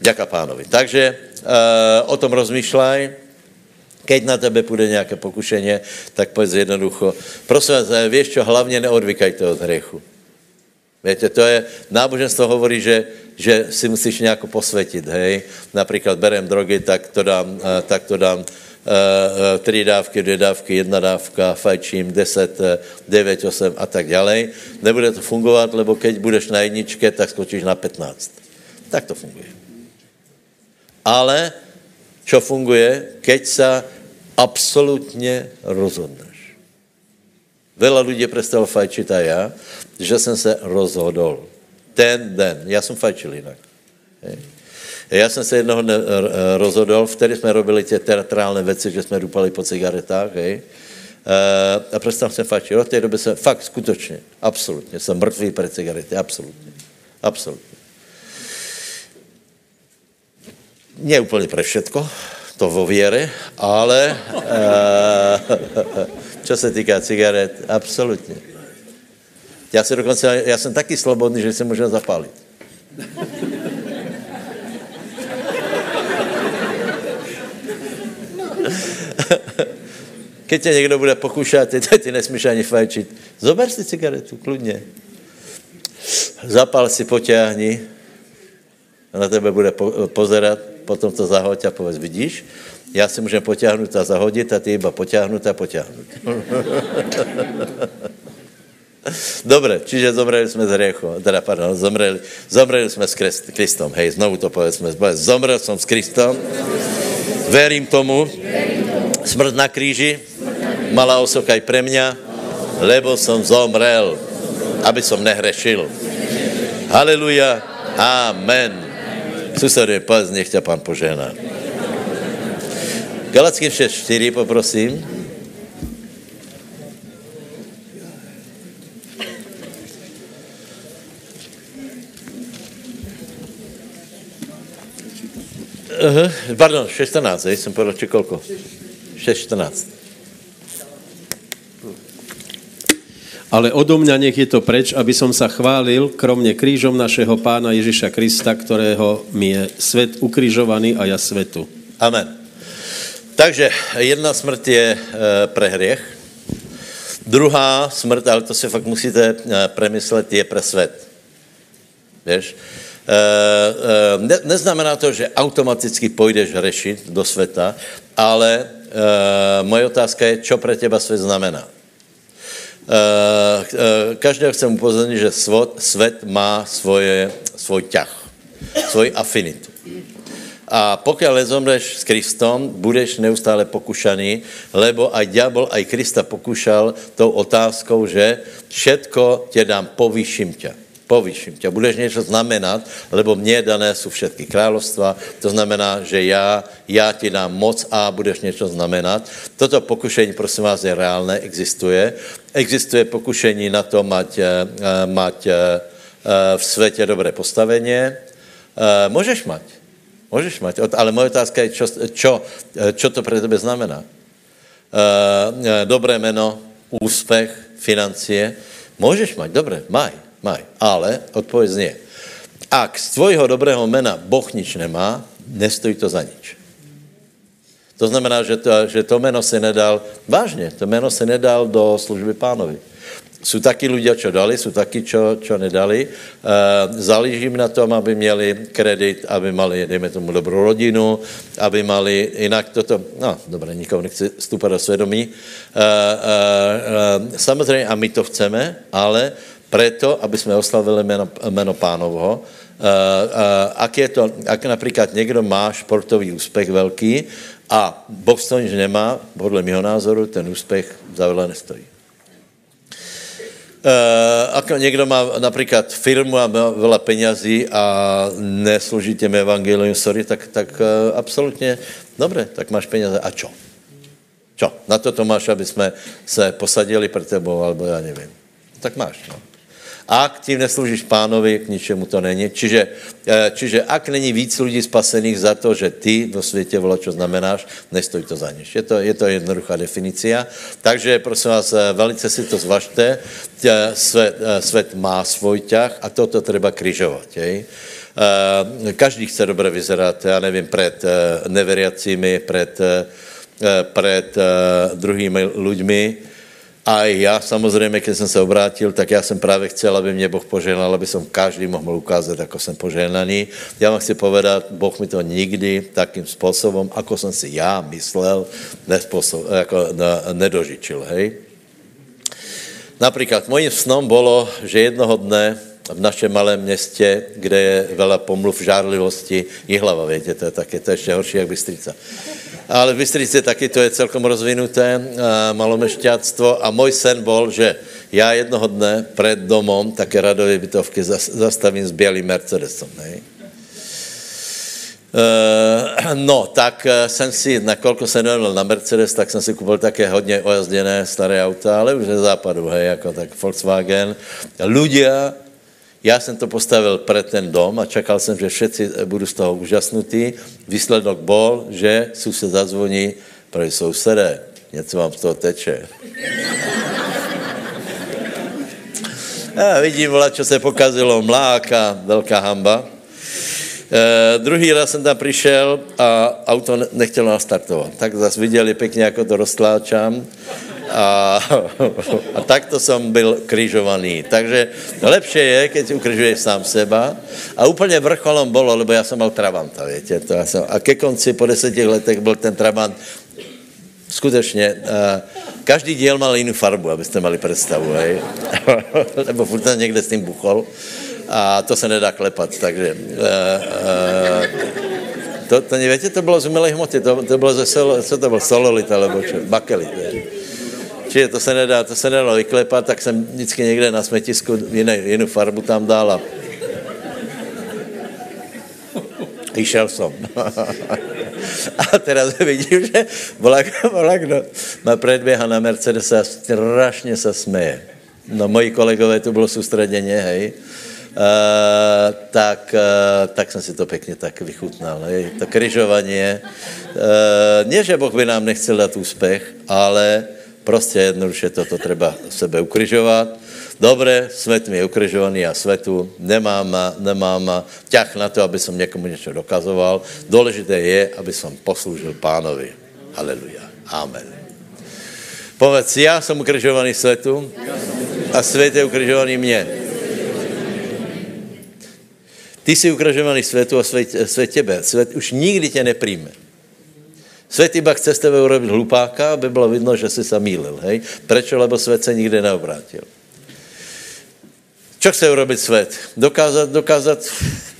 Ďaká pánovi. Takže uh, o tom rozmýšľaj. Keď na tebe půjde nějaké pokušení, tak povedz jednoducho. Prosím vás, eh, víš čo, hlavně neodvykajte od hřechu. Víte, to je, náboženstvo hovorí, že, že si musíš nějak posvětit, hej. Například berem drogy, tak to dám, uh, tak to dám uh, tři dávky, dvě dávky, jedna dávka, fajčím, deset, devět, osm a tak dále. Nebude to fungovat, lebo keď budeš na jedničke, tak skočíš na 15. Tak to funguje. Ale čo funguje, keď sa absolutně rozhodneš. Vela lidí přestalo fajčit a já, že jsem se rozhodol. Ten den. Já jsem fajčil jinak. Já jsem se jednoho dne rozhodol, vtedy jsme robili tě teatrální věci, že jsme dupali po cigaretách, hej. A přestal jsem fajčit. Od té doby jsem fakt skutečně, absolutně, jsem mrtvý pro cigarety, absolutně. Absolutně. Nie úplně pro všetko, to vo věre, ale čo se týká cigaret, absolutně. Já se dokonce, já jsem taky slobodný, že si můžu zapálit. Keď tě někdo bude pokušat, ty, ty nesmíš ani fajčit. Zober si cigaretu, kludně. Zapal si, potáhni. Na tebe bude po, pozerat, potom to zahoď a povedz, vidíš, já si můžem potáhnout a zahodit a ty iba potáhnout a potáhnout. Dobre, čiže zomreli jsme z hriechu, teda pardon, zomreli, zomreli jsme s Kristom, hej, znovu to povedzme, zomrel jsem s Kristom, verím tomu, smrt na kríži, malá osoka aj pre mňa, lebo som zomrel, aby som nehrešil. Haleluja, amen. Suseduje, povedz, nech ťa pán požehná. Galackým 6.4, poprosím. Uh, pardon, 6.14, jsem povedal, či kolko? 6.14. Ale odo mňa nech je to preč, aby som sa chválil, kromne krížom našeho pána Ježiša Krista, ktorého mi je svet ukrižovaný a ja svetu. Amen. Takže jedna smrt je e, pre hriech, druhá smrt, ale to si fakt musíte e, premyslet, je pre svet. Víš? Eh, eh, ne, neznamená to, že automaticky půjdeš řešit do světa, ale moje otázka je, co pro těba svět znamená. Každého chcem upozornit, že svět má svoje, svůj ťah, svůj afinitu. A pokud nezomreš s Kristom, budeš neustále pokušaný, lebo aj diabol, aj Krista pokušal tou otázkou, že všetko tě dám, povýším tě povýším tě. Budeš něco znamenat, lebo mně dané jsou všetky královstva, to znamená, že já, já ti dám moc a budeš něco znamenat. Toto pokušení, prosím vás, je reálné, existuje. Existuje pokušení na to mať, eh, mať eh, v světě dobré postavení. Eh, můžeš mať. Můžeš mať. Ale moje otázka je, čo, čo, čo to pro tebe znamená. Dobré jméno, úspěch, financie. Můžeš mať, dobré, maj. Maj. Ale odpověď znie, ak z tvojho dobrého mena Boh nič nemá, nestojí to za nič. To znamená, že to, že to meno se nedal, vážně, to meno se nedal do služby pánovi. Jsou taky lidé, čo dali, jsou taky, čo, čo nedali. E, záleží na tom, aby měli kredit, aby mali, dejme tomu, dobrou rodinu, aby mali, jinak toto, no, dobré, nikomu nechci vstúpat do svědomí. E, e, e, samozřejmě, a my to chceme, ale preto, aby jsme oslavili jméno, jméno pánovo. Uh, ak, je to, ak například někdo má športový úspěch velký a to nič nemá, podle mého názoru, ten úspěch za veľa nestojí. Uh, ak někdo má například firmu a má veľa penězí a neslouží těm evangelium, sorry, tak, tak uh, absolutně, dobře, tak máš peněze a čo? Čo? Na to to máš, aby jsme se posadili pro tebou, alebo já nevím. Tak máš, no. Ak tím nesloužíš pánovi, k ničemu to není. Čiže, eh, čiže ak není víc lidí spasených za to, že ty do světě vola, čo znamenáš, nestojí to za nič. Je to, je to jednoduchá definicia. Takže prosím vás, eh, velice si to zvažte. Svět, eh, svět má svůj ťah a toto treba križovat. Jej? Každý chce dobře vyzerat, já nevím, před neveriacími, před, před druhými lidmi, a já samozřejmě, když jsem se obrátil, tak já jsem právě chcel, aby mě Boh požehnal, aby som každý mohl ukázat, jako jsem požehnaný. Já vám chci povedat, Boh mi to nikdy takým způsobem, jako jsem si já myslel, nespôsob, jako nedožičil, hej. Například mojím snom bylo, že jednoho dne v našem malém městě, kde je veľa pomluv žárlivosti, Jihlava, víte, to je také, to je ještě horší jak Bystrica ale v Bystrici taky to je celkom rozvinuté, malomešťáctvo a můj sen byl, že já jednoho dne před domom také radové bytovky zastavím s bělým Mercedesem. Ne? Uh, no, tak uh, jsem si, nakolko jsem neměl na Mercedes, tak jsem si koupil také hodně ojazděné staré auta, ale už ze západu, hej, jako tak Volkswagen. Ľudia já jsem to postavil před ten dom a čekal jsem, že všetci budou z toho úžasnutí. Výsledok byl, že sused zazvoní, pro sousedé, něco vám z toho teče. A vidím, vola, čo se pokazilo, mláka, velká hamba. E, druhý raz jsem tam přišel a auto nechtělo nastartovat. Tak zase viděli pěkně, jako to roztláčám a, a takto jsem byl križovaný. Takže lepší je, keď ukrižuješ sám seba. A úplně vrcholom bylo, lebo já jsem mal Trabanta, víte. To já jsem, a ke konci po deseti letech byl ten Trabant skutečně, každý díl mal jinou farbu, abyste mali představu, hej. Nebo furt tam někde s tím buchol. A to se nedá klepat, takže... Uh, uh, to, to nevíte, to bylo z umělé hmoty, to, to bylo ze sol, co to bylo, sololita, nebo čo, bakelit. Čiže to se nedá, to se nedalo vyklepat, tak jsem vždycky někde na smetisku jinou, jinou farbu tam dal a Išel jsem. a teraz vidím, že volak, volak no, má predběha na Mercedes a strašně se směje. No moji kolegové to bylo soustředěně, hej. Uh, tak, uh, tak jsem si to pěkně tak vychutnal. Hej. To križování. Uh, nie, že Boh by nám nechcel dát úspěch, ale Prostě jednoduše toto treba sebe ukryžovat. Dobré, svět mi je ukryžovaný a světu nemám, nemám ťah na to, aby som někomu něco dokazoval. Důležité je, aby som posloužil pánovi. Haleluja. Amen. Povedz, já jsem ukryžovaný světu a svět je ukryžovaný mě. Ty jsi ukryžovaný světu a svět, svět tebe. Svět už nikdy tě nepřijme. Svět iba chce z tebe urobit hlupáka, aby bylo vidno, že jsi se mýlil. Hej? Prečo? Lebo svět se nikdy neobrátil. Čo chce urobiť svět? Dokázat, dokázat,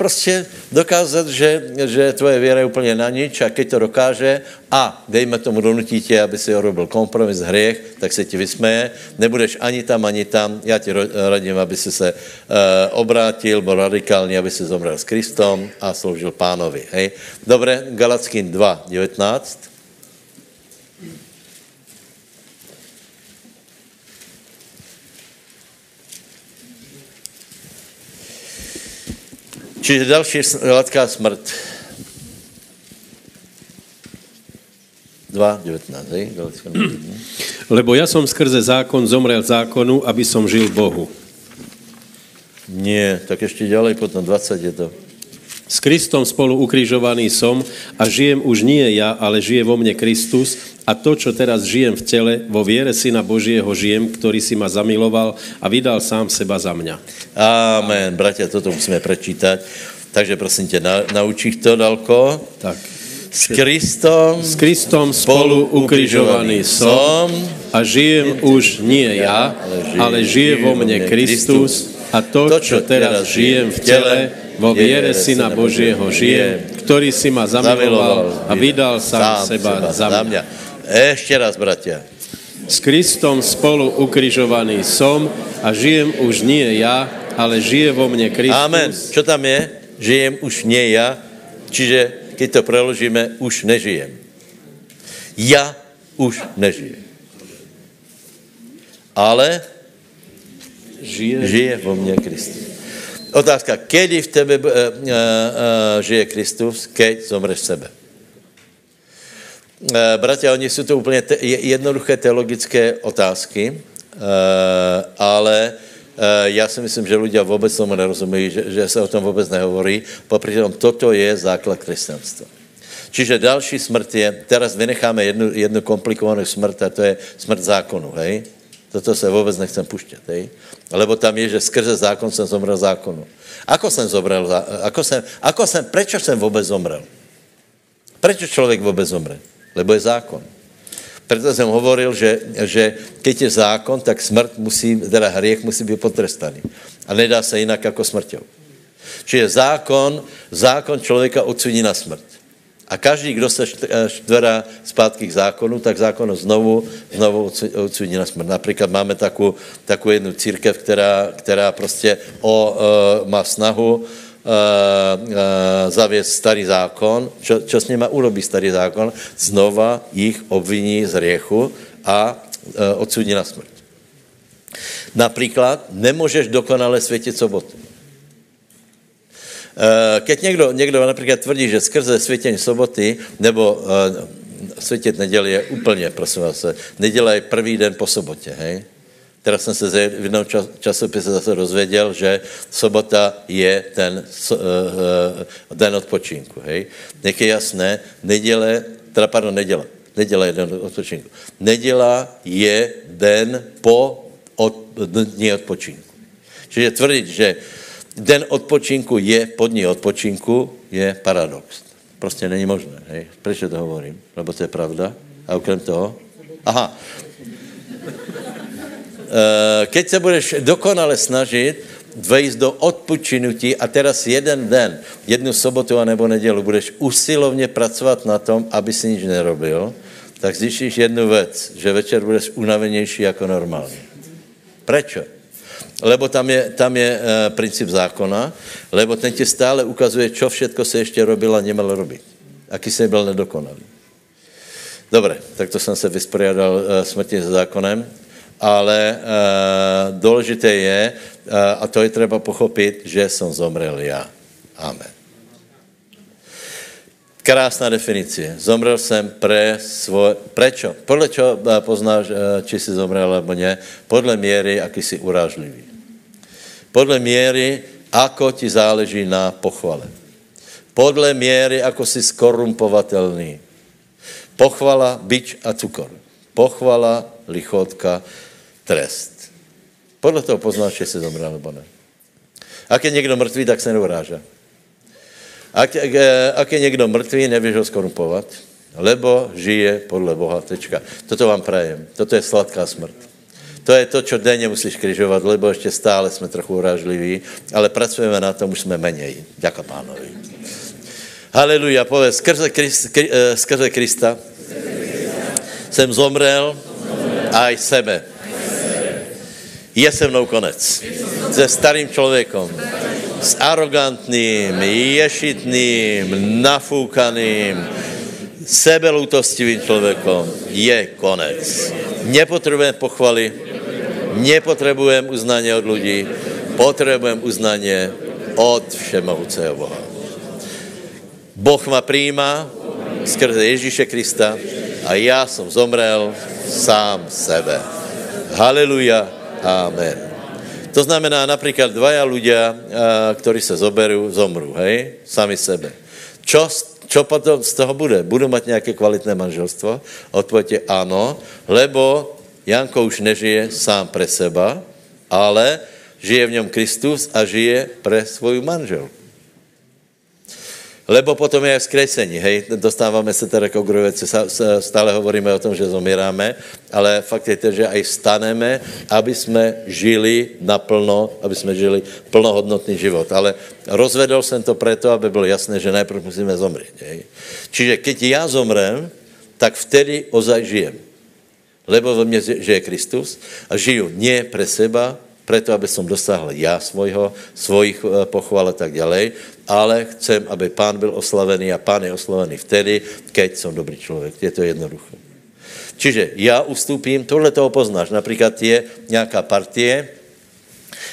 prostě dokázat, že, že tvoje věra je úplně na nič a keď to dokáže a dejme tomu donutí tě, aby si urobil kompromis, hriech, tak se ti vysmeje. Nebudeš ani tam, ani tam. Já ti radím, aby si se uh, obrátil, byl radikální, aby si zomrel s Kristom a sloužil pánovi. Hej? Dobre, Galackým 2, 19. Čiže další letká smrt. 2, 19, hej? Lebo ja som skrze zákon zomrel zákonu, aby som žil Bohu. Nie, tak ještě ďalej, potom 20 je to. S Kristom spolu ukrižovaný som a žijem už nie ja, ale žije vo mne Kristus a to, čo teraz žijem v tele, vo viere Syna Božieho žijem, ktorý si ma zamiloval a vydal sám seba za mňa. Amen. Bratia, toto musíme prečítať. Takže prosím tě, na, naučíš to, Dalko. Tak. S Kristom, S Kristom spolu ukrižovaný som a žijem už nie ja, ale žije vo mne Kristus a to, čo teraz žijem v tele, vo viere Syna Božieho žijem, ktorý si ma zamiloval a vydal sám seba za mňa. Ešte raz, bratia. S Kristom spolu ukrižovaný som a žijem už nie ja, ale žije vo mne Kristus. Amen. Čo tam je? Žijem už nie ja, čiže keď to preložíme, už nežijem. Ja už nežijem. Ale žije, žije vo mne Kristus. Otázka, kedy v tebe uh, uh, uh, žije Kristus, keď zomreš sebe? Uh, bratia, oni jsou to úplně te- jednoduché teologické otázky, uh, ale uh, já si myslím, že ľudia vůbec tomu nerozumí, že, že se o tom vůbec nehovorí, tom toto je základ křesťanstva. Čiže další smrt je, teraz vynecháme jednu, jednu komplikovanou smrt a to je smrt zákonu, hej? Toto se vůbec nechcem puštět, hej? Lebo tam je, že skrze zákon jsem zomrel zákonu. Ako jsem zomrel, ako jsem, ako jsem, prečo jsem vůbec zomrel? Prečo člověk vůbec zomre? Lebo je zákon. Proto jsem hovoril, že, že keď je zákon, tak smrt musí, teda hriech musí být potrestaný. A nedá se jinak jako smrťou. Čiže zákon, zákon člověka odsudí na smrt. A každý, kdo se štverá zpátky k zákonu, tak zákon znovu, znovu odsudí na smrt. Například máme takovou, takovou jednu církev, která, která prostě o, e, má snahu e, e, zavěst starý zákon. Čo, čo s nima urobí starý zákon? Znova jich obviní z riechu a e, odsudí na smrt. Například nemůžeš dokonale světit sobotu. Keď někdo, někdo například tvrdí, že skrze světění soboty nebo světět neděli je úplně, prosím vás, neděle je první den po sobotě, hej? Teraz jsem se v jednom čas, časopise zase dozvěděl, že sobota je ten uh, den odpočinku, hej? Nech je jasné, neděle, teda pardon, neděle, neděle je den odpočinku. Neděla je den po od, dní odpočinku. Čiže tvrdit, že den odpočinku je pod ní odpočinku, je paradox. Prostě není možné. Hej? Proč to hovorím? Lebo to je pravda. A okrem toho? Aha. E, keď se budeš dokonale snažit vejít do odpočinutí a teraz jeden den, jednu sobotu a nebo nedělu budeš usilovně pracovat na tom, aby si nič nerobil, tak zjistíš jednu věc, že večer budeš unavenější jako normálně. Prečo? lebo tam je, tam je e, princip zákona, lebo ten ti stále ukazuje, čo všetko se ještě robilo a nemělo robit. Aký se byl nedokonalý. Dobre, tak to jsem se vysporiadal e, smrtně se zákonem, ale e, důležité je, e, a to je třeba pochopit, že jsem zomrel já. Amen. Krásná definice. Zomrel jsem pre svoj... Prečo? Podle čeho poznáš, či jsi zomrel, nebo ne? Podle míry, aký jsi urážlivý. Podle míry, ako ti záleží na pochvale. Podle míry, ako si skorumpovatelný. Pochvala, byč a cukor. Pochvala, lichotka, trest. Podle toho poznáš, jsi zomrel, nebo ne. Ak je někdo mrtvý, tak se neuráža. Ak, ak je někdo mrtvý, nevíš ho skorumpovat, lebo žije podle Boha. Tečka. Toto vám prajem. Toto je sladká smrt. To je to, čo denně musíš križovat, lebo ještě stále jsme trochu urážliví, ale pracujeme na tom, už jsme menej. Děka pánovi. Haleluja, povedz, skrze, Krist, kri, uh, skrze Krista jsem zomrel a i sebe. Je se mnou konec. Se starým člověkom. S arrogantným, ješitným, nafoukaným, sebelutostivým člověkom je konec. Nepotřebujeme pochvaly, nepotřebujeme uznání od lidí, potřebujeme uznání od všemohoucího Boha. Boh ma přijímá skrze Ježíše Krista a já jsem zomrel sám sebe. Haleluja, amen. To znamená například dvaja ľudia, ktorí se zoberou, zomru, hej, sami sebe. Čo, čo potom z toho bude? Budu mať nějaké kvalitné manželstvo? Odpověď ano, lebo Janko už nežije sám pre seba, ale žije v něm Kristus a žije pre svoju manželku. Lebo potom je skresení, hej, dostáváme se teda k věci, stále hovoríme o tom, že zomíráme, ale fakt je to, že aj staneme, aby jsme žili naplno, aby jsme žili plnohodnotný život. Ale rozvedol jsem to proto, aby bylo jasné, že najprv musíme zomřít. Čiže keď já zomrem, tak vtedy ozaj žijem. Lebo ve mně žije Kristus a žiju nie pre seba, preto, aby som dosáhl já svojho, svojich eh, pochval a tak ďalej, ale chcem, aby pán byl oslavený a pán je oslavený vtedy, keď som dobrý člověk. Je to jednoduché. Čiže já ustúpím, tohle toho poznáš. Například je nějaká partie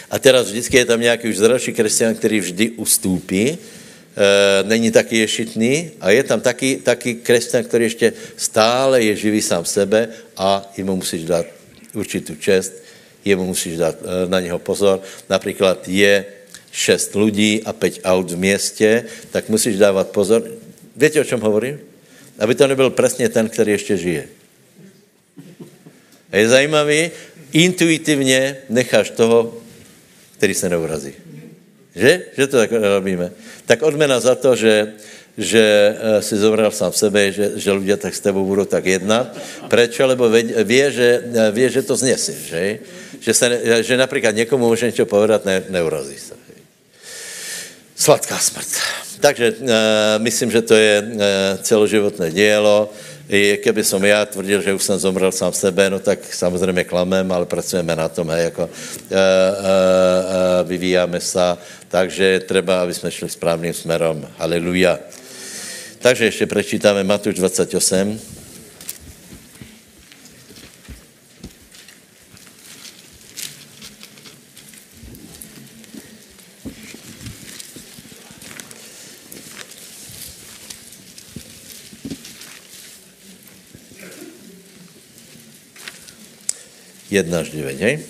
a teraz vždycky je tam nějaký už zralší křesťan, který vždy ustúpí, e, není taky ješitný a je tam taky, taky křesťan, který ještě stále je živý sám sebe a jemu musíš dát určitou čest, jemu musíš dát eh, na něho pozor. Například je šest lidí a pět aut v městě, tak musíš dávat pozor. Víte, o čem hovorím? Aby to nebyl přesně ten, který ještě žije. A je zajímavý, intuitivně necháš toho, který se neurazí. Že? Že to tak robíme. Tak odmena za to, že, že eh, si zobral sám sebe, že, že lidé tak s tebou budou tak jednat. Proč? Lebo vie, že, vie, že to znesíš, že? Že, se, že například někomu může něco povedat, ne, neurazí se. Sladká smrt. Takže uh, myslím, že to je uh, celoživotné dílo. I keby som já tvrdil, že už jsem zomrel sám sebe, no tak samozřejmě klamem, ale pracujeme na tom, hej, jako uh, uh, uh, vyvíjáme se, takže třeba, aby jsme šli správným směrem. Haleluja. Takže ještě prečítáme Matuš 28. Jedna až 9, hej?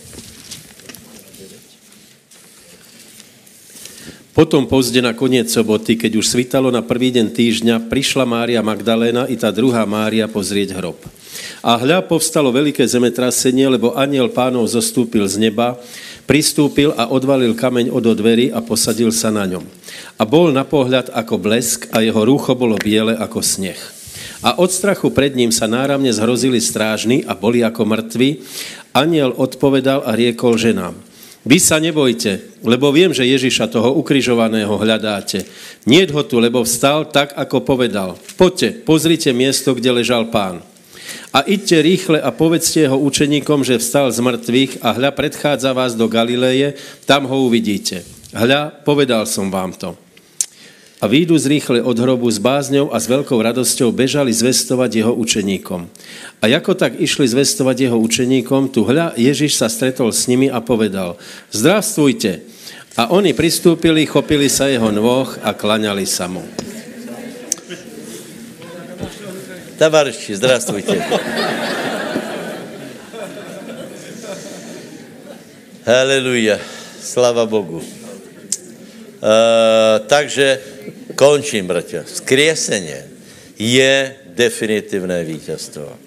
Potom pozde na koniec soboty, keď už svítalo na prvý den týždňa, prišla Mária Magdalena i ta druhá Mária pozrieť hrob. A hľa povstalo veliké zemetrasenie, lebo aniel pánov zostúpil z neba, pristúpil a odvalil kameň od dverí a posadil sa na ňom. A bol na pohľad ako blesk a jeho rúcho bolo biele ako sneh. A od strachu pred ním sa náramne zhrozili strážni a boli ako mrtví. Aniel odpovedal a riekol ženám, vy sa nebojte, lebo viem, že Ježiša toho ukrižovaného hľadáte. Nie ho tu, lebo vstal tak, ako povedal. Poďte, pozrite miesto, kde ležal pán. A idte rýchle a povedzte jeho učeníkom, že vstal z mŕtvych a hľa predchádza vás do Galileje, tam ho uvidíte. Hľa, povedal som vám to. A výjdu zrýchle od hrobu s bázňou a s veľkou radosťou bežali zvestovať jeho učeníkom. A jako tak išli zvestovať jeho učeníkom, tu hľa Ježiš sa stretol s nimi a povedal, zdravstvujte. A oni pristúpili, chopili sa jeho nôh a klaňali sa mu. Tovaryši, zdravstvujte. Haleluja. Slava Bogu. Uh, takže končím, bratia. Skrieseně je definitivné vítězstvo.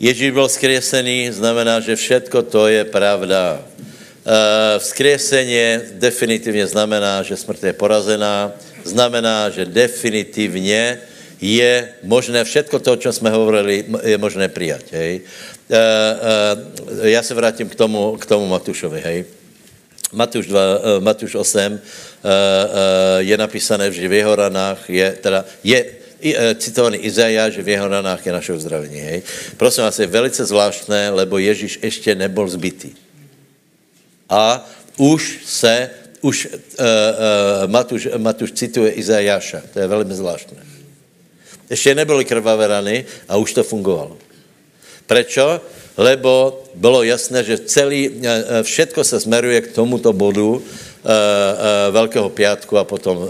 Ježíš byl skriesený, znamená, že všetko to je pravda. Uh, vzkrieseně definitivně znamená, že smrt je porazená, znamená, že definitivně je možné, všetko to, čo jsme hovorili, je možné přijat, hej. Uh, já se vrátím k tomu, k tomu Matušovi, hej. Matuš, 2, uh, Matuš 8 uh, uh, je napísané, že v jeho ranách je, teda je uh, citovaný Izajáš, že v jeho ranách je naše uzdravení. Hej. Prosím vás, je velice zvláštné, lebo Ježíš ještě nebyl zbytý. A už se, už uh, uh, Matuš, Matuš cituje Izajáša. To je velmi zvláštné. Ještě nebyly krvavé rany a už to fungovalo. Prečo? Lebo bylo jasné, že celý, uh, všetko se smeruje k tomuto bodu, uh, Velkého pátku a potom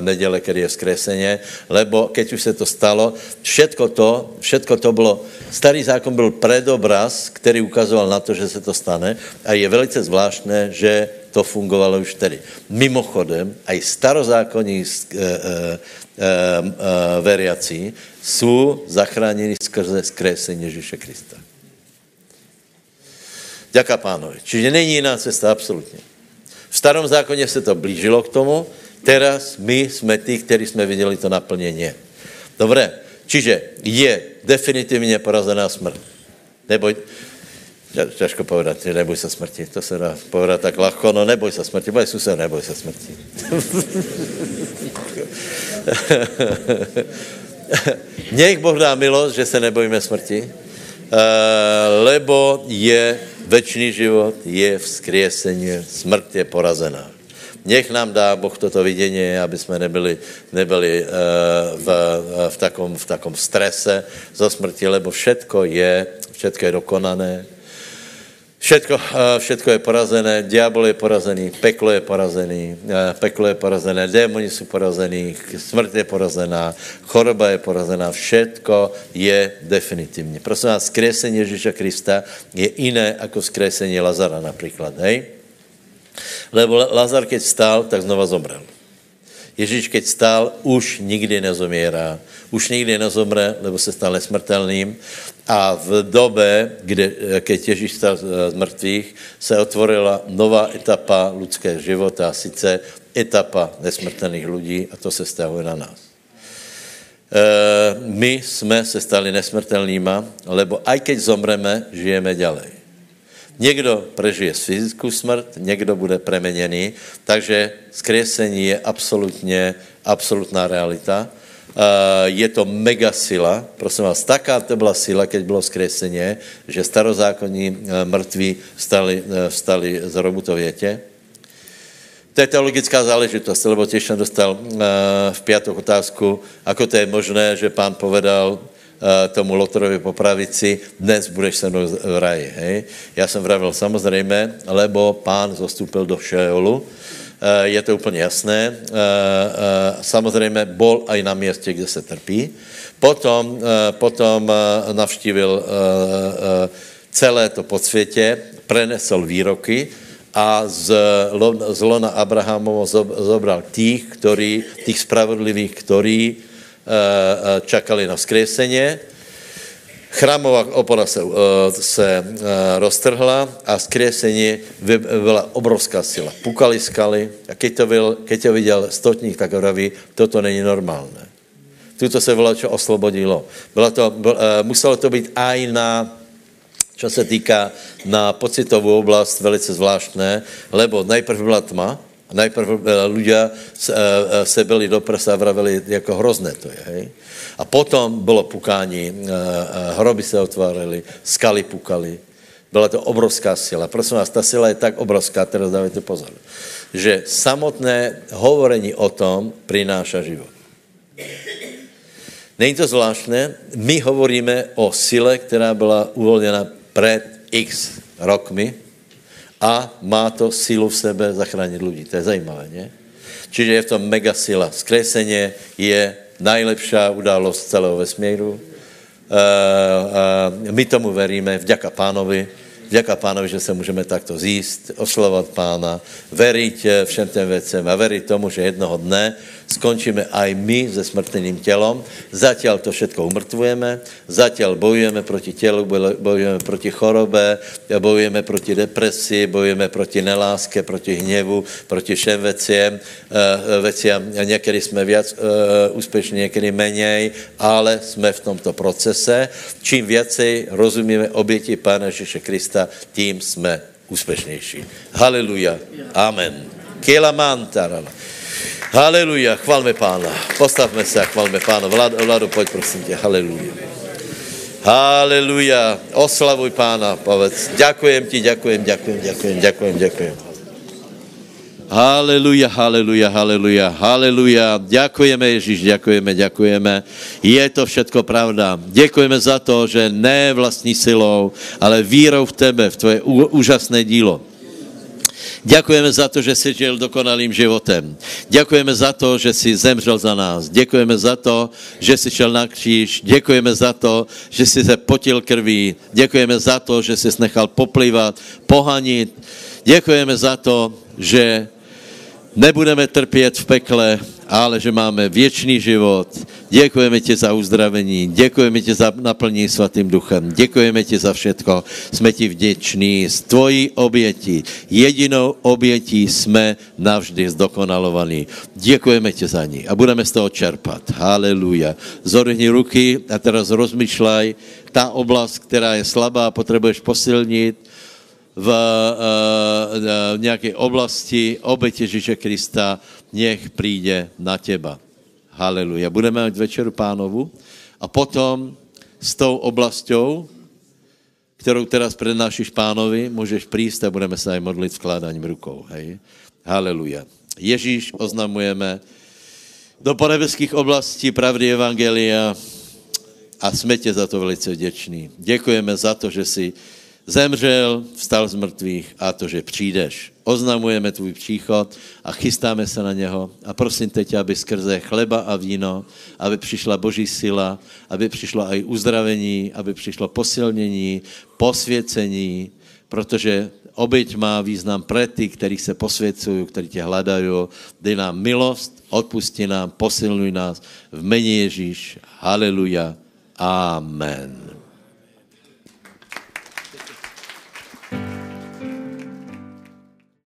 neděle, který je vzkreseně, lebo keď už se to stalo, všetko to, všetko to bylo, starý zákon byl predobraz, který ukazoval na to, že se to stane a je velice zvláštné, že to fungovalo už tedy. Mimochodem, aj starozákonní veriaci jsou zachráněni skrze skresení Ježíše Krista. Ďaká pánovi. Čiže není jiná cesta, absolutně. V starom zákoně se to blížilo k tomu, teraz my jsme ty, kteří jsme viděli to naplnění. Dobré, čiže je definitivně porazená smrt. Neboj, těžko povedat, neboj se smrti, to se dá povedat tak lahko, no neboj se smrti, boj se, neboj se smrti. Nech Boh dá milost, že se nebojíme smrti, uh, lebo je Večný život je vzkriesení, smrt je porazená. Nech nám dá Boh toto vidění, aby jsme nebyli, nebyli uh, v, v, takom, v takom strese za smrti, lebo všetko je, všetko je dokonané, Všetko, uh, všetko je porazené, diabol je porazený, peklo je porazený, uh, peklo je porazené, démoni jsou porazení, smrt je porazená, choroba je porazená, všetko je definitivně. Prosím vás, skresení Ježíša Krista je jiné jako skresení Lazara například, hej? Lebo Lazar, keď stál, tak znova zomrel. Ježíš, keď stál, už nikdy nezomírá. Už nikdy nezomře, lebo se stal nesmrtelným. A v době, kde, keď Ježíš stal z mrtvých, se otvorila nová etapa lidského života, a sice etapa nesmrtelných lidí a to se stahuje na nás. E, my jsme se stali nesmrtelnýma, lebo aj keď zomreme, žijeme ďalej. Někdo prežije fyzickou smrt, někdo bude premeněný, takže skresení je absolutně, absolutná realita. Je to mega sila, prosím vás, taká to byla sila, keď bylo skreseně, že starozákonní e, mrtví stali, e, stali z robu to větě. To je teologická záležitost, lebo těž jsem dostal v pátou otázku, ako to je možné, že pán povedal, Eh, tomu Lotorovi po pravici, dnes budeš se mnou v raji. Hej? Já jsem vravil samozřejmě, lebo pán zostupil do Šeolu, eh, je to úplně jasné. Eh, samozřejmě bol aj na městě, kde se trpí. Potom, potom navštívil celé to podsvětě, prenesl výroky a z, z lona Abrahamovo zobral těch, těch spravodlivých, který Eh, eh, čakali na vzkrieseně. Chrámová opora se, eh, se roztrhla a vzkriesení byla obrovská sila. Pukali skaly a keď to, byl, keď to viděl stotník, tak vraví, toto není normálné. Tuto se bylo, čo oslobodilo. Bylo to, bylo, muselo to být aj na čo se týká na pocitovou oblast velice zvláštné, lebo najprv byla tma, najprv ľudia se, eh, se byli do prsa a vravili, jako hrozné to je, hej? A potom bylo pukání, eh, eh, hroby se otvárely, skaly pukali. Byla to obrovská sila. Prosím vás, ta sila je tak obrovská, teraz dávajte pozor, že samotné hovorení o tom prináša život. Není to zvláštné? My hovoríme o sile, která byla uvolněna před x rokmi, a má to sílu v sebe zachránit lidi. To je zajímavé, ne? Čiže je v tom mega sila. Skreseně je najlepší událost celého vesmíru. Uh, uh, my tomu veríme, vďaka pánovi. Děká pánovi, že se můžeme takto zjíst, oslavovat pána, veriť všem těm věcem a veriť tomu, že jednoho dne skončíme aj my se smrtným tělom. Zatiaľ to všetko umrtvujeme, zatiaľ bojujeme proti tělu, bojujeme proti chorobe, bojujeme proti depresi, bojujeme proti neláske, proti hněvu, proti všem veciem. Eh, veciam. Někdy jsme víc eh, úspěšní, někdy méně, ale jsme v tomto procese. Čím věcej rozumíme oběti Pána Ježíše Krista, tím jsme úspěšnější. Haleluja. Amen. Kiela mantarala. Haleluja, chvalme pána. Postavme se a chvalme pána. Vlado, Vlado, pojď prosím tě. Haleluja. Haleluja. Oslavuj pána, povedz. Ďakujem ti, ďakujem, ďakujem, ďakujem, ďakujem, ďakujem. Haleluja, haleluja, haleluja, haleluja. Ďakujeme Ježíš, ďakujeme, ďakujeme. Je to všetko pravda. Děkujeme za to, že ne vlastní silou, ale vírou v tebe, v tvoje úžasné dílo. Děkujeme za to, že jsi žil dokonalým životem. Děkujeme za to, že jsi zemřel za nás. Děkujeme za to, že jsi šel na kříž. Děkujeme za to, že jsi se potil krví. Děkujeme za to, že jsi nechal poplivat, pohanit. Děkujeme za to, že nebudeme trpět v pekle, ale že máme věčný život. Děkujeme ti za uzdravení, děkujeme ti za naplnění svatým duchem, děkujeme ti za všetko. Jsme ti vděční z tvojí oběti. Jedinou obětí jsme navždy zdokonalovaní. Děkujeme ti za ní a budeme z toho čerpat. Haleluja. Zorhni ruky a teraz rozmýšlej, ta oblast, která je slabá, potřebuješ posilnit, v, uh, v nějaké oblasti obětě Ježíše Krista, nech přijde na těba. Haleluja. Budeme mít večeru pánovu a potom s tou oblastou, kterou teraz přednášíš pánovi, můžeš přijít a budeme se aj modlit vkládáním rukou. Hej? Haleluja. Ježíš oznamujeme do podebeských oblastí pravdy Evangelia a jsme tě za to velice vděční. Děkujeme za to, že jsi zemřel, vstal z mrtvých a to, že přijdeš. Oznamujeme tvůj příchod a chystáme se na něho a prosím teď, aby skrze chleba a víno, aby přišla boží sila, aby přišlo i uzdravení, aby přišlo posilnění, posvěcení, protože oběť má význam pre ty, kteří se posvěcují, kteří tě hledají. Dej nám milost, odpusti nám, posilnuj nás v mení Ježíš. Haleluja. Amen.